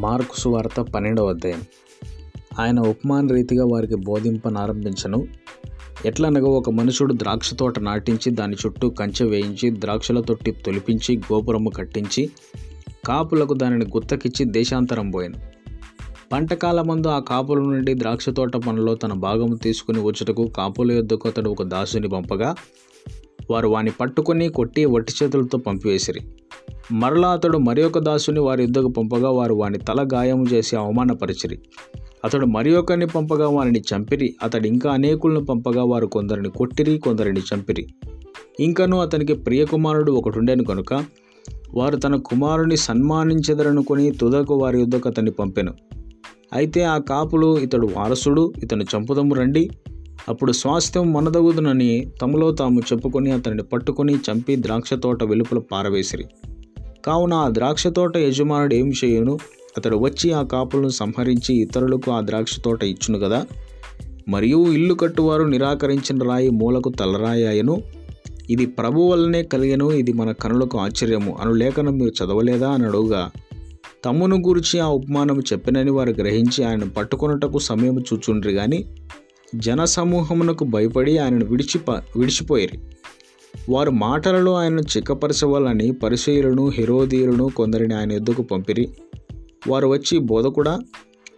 Mark సువార్త పన్నెండవ అధ్యాయం. ఆయన ఉపమాన రీతిగా వారికి బోధింపనారంభించను. ఎట్లనగా ఒక మనుషుడు ద్రాక్ష తోట నాటించి దాని చుట్టూ కంచె వేయించి ద్రాక్షల తొట్టి తొలిపించి గోపురము కట్టించి కాపులకు దానిని గుత్తకిచ్చి దేశాంతరం పోయాను. పంటకాలమందు ఆ కాపుల నుండి ద్రాక్ష తోట పనిలో తన భాగము తీసుకుని వచ్చుటకు కాపుల యొద్దకు అతడు ఒక దాసుని పంపగా వారు వాని పట్టుకొని కొట్టి వట్టి చేతులతో పంపివేసిరి. మరలా అతడు మరి ఒక దాసుని వారి యుద్ధకు పంపగా వారు వాని తల గాయము చేసి అవమానపరిచిరి. అతడు మరి ఒకరిని పంపగా వారిని చంపిరి. అతడు ఇంకా అనేకులను పంపగా వారు కొందరిని కొట్టిరి కొందరిని చంపిరి. ఇంకను అతనికి ప్రియకుమారుడు ఒకటుండెను కనుక వారు తన కుమారుని సన్మానించెదరనుకొని తుదకు వారి యుద్ధకు అతన్ని పంపెను. అయితే ఆ కాపులు ఇతడు వారసుడు ఇతను చంపుదము రండి. అప్పుడు స్వాస్థ్యం మనదగుదునని తమలో తాము చెప్పుకొని అతనిని పట్టుకొని చంపి ద్రాక్ష తోట వెలుపల పారవేసిరి. కావున ఆ ద్రాక్ష తోట యజమానుడు ఏం చేయను? అతడు వచ్చి ఆ కాపులను సంహరించి ఇతరులకు ఆ ద్రాక్ష తోట ఇచ్చును కదా మరియు ఇల్లు కట్టువారు నిరాకరించిన రాయి మూలకు తలరాయాయను. ఇది ప్రభు వల్లనే కలిగను ఇది మన కనులకు ఆశ్చర్యము. అను లేఖనం మీరు చదవలేదా? అని అడుగుగా తమ్మును గురించి ఆ ఉపమానం చెప్పినని వారు గ్రహించి ఆయన పట్టుకొనుటకు సమయం చూచుండ్రి గాని జనసమూహమునకు భయపడి ఆయనను విడిచిప విడిచిపోయిరి. వారు మాటలలో ఆయనను చిక్కపరచవాలని పరిచయులను హెరోదీయులను కొందరిని ఆయన ఎద్దుకు పంపిరి. వారు వచ్చి బోధకుడా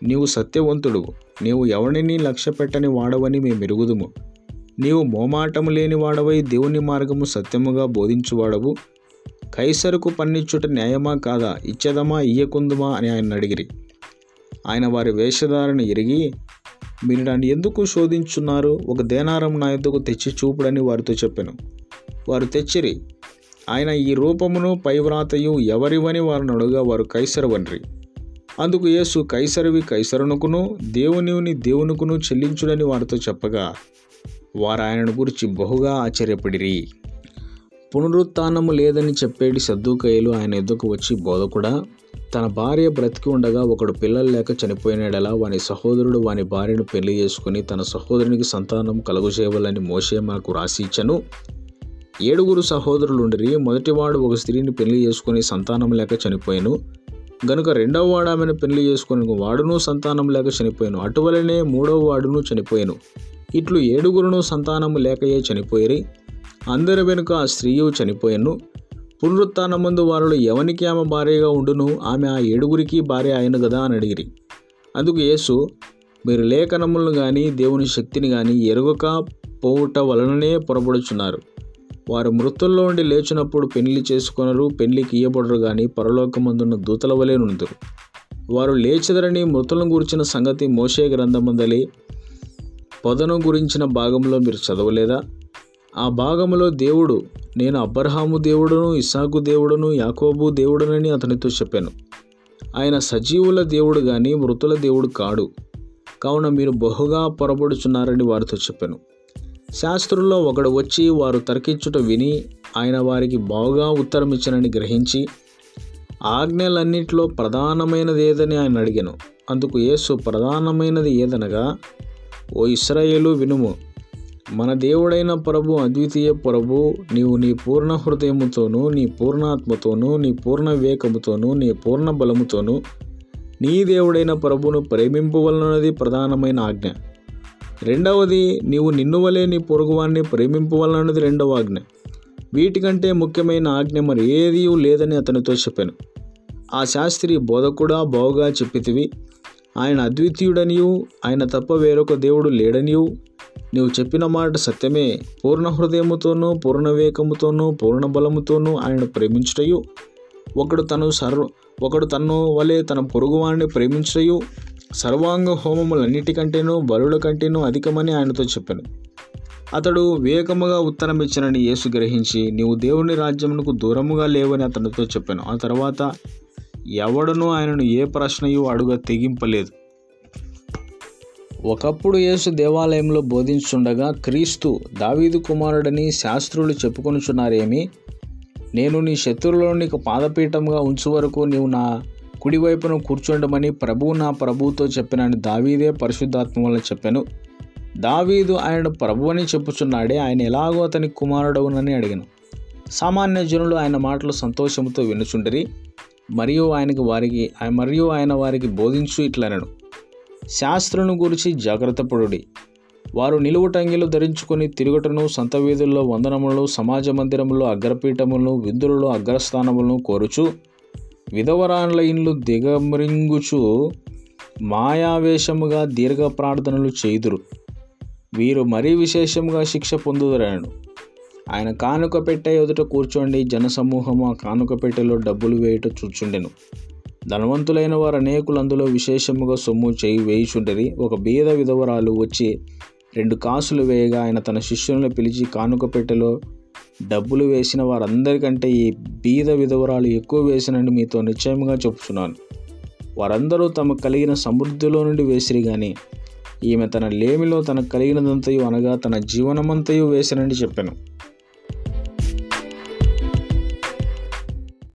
నీవు సత్యవంతుడు. నీవు ఎవరిని లక్ష్య పెట్టని వాడవని మేము ఎరుగుదుము నీవు మోమాటము లేని వాడవై దేవుని మార్గము సత్యముగా బోధించువాడవు. కైసరుకు పన్నిచ్చుట న్యాయమా కాదా? ఇచ్చేదమా? ఇయ్యకుందుమా? అని ఆయన అడిగిరి. ఆయన వారి వేషధారను ఎరిగి మీరు నన్ను ఎందుకు శోధించున్నారు? ఒక దేనారం నా ఎద్దుకు తెచ్చి చూపుడని వారితో చెప్పాను. వారు తెచ్చిరి. ఆయన ఈ రూపమును పైవ్రాతయు ఎవరివని వారిని అడుగా వారు కైసరవన్రి. అందుకు యేసు కైసరివి కైసరునుకును దేవునివుని దేవునుకును చెల్లించుడని వారితో చెప్పగా వారు ఆయనను గురించి బహుగా ఆశ్చర్యపడిరి. పునరుత్నము లేదని చెప్పేటి సద్దుకయ్యలు ఆయన ఎద్దుకు వచ్చి బోధకుడా తన భార్య బ్రతికి ఉండగా ఒకడు పిల్లలు లేక చనిపోయినాడలా వాని సహోదరుడు వాని భార్యను పెళ్ళి చేసుకుని తన సహోదరునికి సంతానం కలుగుచేయాలని మోసే మాకు రాసి ఇచ్చను. ఏడుగురు సహోదరులుండిరి. మొదటివాడు ఒక స్త్రీని పెళ్ళి చేసుకుని సంతానం లేక చనిపోయాను. గనుక రెండవ వాడు ఆమెను పెళ్ళి చేసుకుని వాడును సంతానం లేక చనిపోయాను. అటువలనే మూడవ వాడును చనిపోయాను. ఇట్లు ఏడుగురును సంతానము లేకయే చనిపోయిరి. అందరి వెనుక ఆ స్త్రీయు చనిపోయాను. పునరుత్నమందు వారిలో ఎవనికి ఆమె భార్యగా ఉండును? ఆమె ఆ ఏడుగురికి భార్య అయిన కదా అని అడిగిరి. అందుకు యేసు మీరు లేఖనములను కానీ దేవుని శక్తిని కానీ ఎరుగక పోవుట వలననే పొరపడుచున్నారు వారు మృతుల్లో ఉండి లేచినప్పుడు పెళ్ళి చేసుకొనరు పెళ్ళికి ఇయ్యబడరు కానీ పరలోకమందున్న దూతల వలె నుందురు వారు లేచెదరని మృతులను గురించిన సంగతి మోషే గ్రంథమందలి పొదను గురించిన భాగంలో మీరు చదవలేదా? ఆ భాగంలో దేవుడు నేను అబ్రహాము దేవుడును ఇసాకు దేవుడును యాకోబు దేవుడునని అతనితో చెప్పాను. ఆయన సజీవుల దేవుడు కానీ మృతుల దేవుడు కాడు. కావున మీరు బహుగా పొరబడుచున్నారని వారితో చెప్పాను. శాస్త్రుల్లో ఒకడు వచ్చి వారు తర్కించుట విని ఆయన వారికి బాగా ఉత్తరం గ్రహించి ఆజ్ఞలన్నింటిలో ప్రధానమైనది ఏదని ఆయన అడిగాను. అందుకు యేసు ప్రధానమైనది ఏదనగా ఓ ఇస్రాయేలు వినుము. మన దేవుడైన ప్రభు అద్వితీయ ప్రభు నీవు నీ పూర్ణ హృదయముతోనూ నీ పూర్ణాత్మతోనూ నీ పూర్ణ వివేకముతోనూ నీ పూర్ణ బలముతోనూ నీ దేవుడైన ప్రభును ప్రేమింపవలనది ప్రధానమైన ఆజ్ఞ. రెండవది నీవు నిన్ను వలె నీ పొరుగువాన్ని ప్రేమింపవలనది రెండవ ఆజ్ఞ. వీటికంటే ముఖ్యమైన ఆజ్ఞ మరి ఏదీ లేదని అతనితో చెప్పాను. ఆ శాస్త్రి బోధ కూడా బావుగా చెప్పితివి. ఆయన అద్వితీయుడనియు ఆయన తప్ప వేరొక దేవుడు లేడనియు. నీవు చెప్పిన మాట సత్యమే. పూర్ణ హృదయముతోనూ పూర్ణ వివేకముతోనూ పూర్ణ బలముతోనూ ఆయన ప్రేమించుటయు. ఒకడు తను సర్వ ఒకడు తన్ను వలె తన పొరుగువాడిని ప్రేమించయు సర్వాంగ హోమములన్నిటికంటేనూ బలుల కంటేనూ అధికమని ఆయనతో చెప్పాను. అతడు వివేకముగా ఉత్తరం ఇచ్చినని యేసు గ్రహించి నీవు దేవుని రాజ్యమునకు దూరముగా లేవని అతనితో చెప్పాను. ఆ తర్వాత ఎవడనూ ఆయనను ఏ ప్రశ్నయు అడుగ తెగింపలేదు. ఒకప్పుడు యేసు దేవాలయంలో బోధించుండగా క్రీస్తు దావీదు కుమారుడని శాస్త్రులు చెప్పుకొనుచున్నారేమి? నేను నీ శత్రువులో నీకు పాదపీఠంగా ఉంచు వరకు నీవు నా కుడివైపును కూర్చుండమని ప్రభువు నా ప్రభువుతో చెప్పినని దావీదే పరిశుద్ధాత్మ వల్ల చెప్పాను. దావీదు ఆయన ప్రభు అని చెప్పుచున్నాడే ఆయన ఎలాగో అతని కుమారుడవునని అడిగాను. సామాన్య జనులు ఆయన మాటలు సంతోషంతో వినుచుండిరి మరియు ఆయనకి వారికి మరియు ఆయన వారికి బోధించు ఇట్లనను. శాస్త్రులను గురించి జాగ్రత్త పడుడి. వారు నిలువుటంగిలు ధరించుకొని తిరుగుటను సంత వీధుల్లో వందనములు సమాజ మందిరములో అగ్రపీఠములను విందులలో అగ్రస్థానములను కోరుచు విధవరాన్ల ఇండ్లు దిగమ్రింగుచు మాయావేశముగా దీర్ఘ ప్రార్థనలు చేయుదురు. వీరు మరీ విశేషముగా శిక్ష పొందుదరను ఆయన కానుక పెట్టే ఎదుట కూర్చోండి జనసమూహము ఆ కానుక పెట్టెలో డబ్బులు వేయుట చూచుండెను. ధనవంతులైన వారు అనేకులు అందులో విశేషముగా సొమ్ము చేయి వేయుచుండరి. ఒక బీద విధవరాలు వచ్చి రెండు కాసులు వేయగా ఆయన తన శిష్యులను పిలిచి కానుక పెట్టెలో డబ్బులు వేసిన వారందరికంటే ఈ బీద విధవరాలు ఎక్కువ వేసినని మీతో నిశ్చయముగా చెప్తున్నాను వారందరూ తమకు కలిగిన సమృద్ధిలో నుండి వేసిరి కానీ ఈమె తన లేమిలో తనకు కలిగినదంతయు అనగా తన జీవనమంతయు వేసినని చెప్పాను.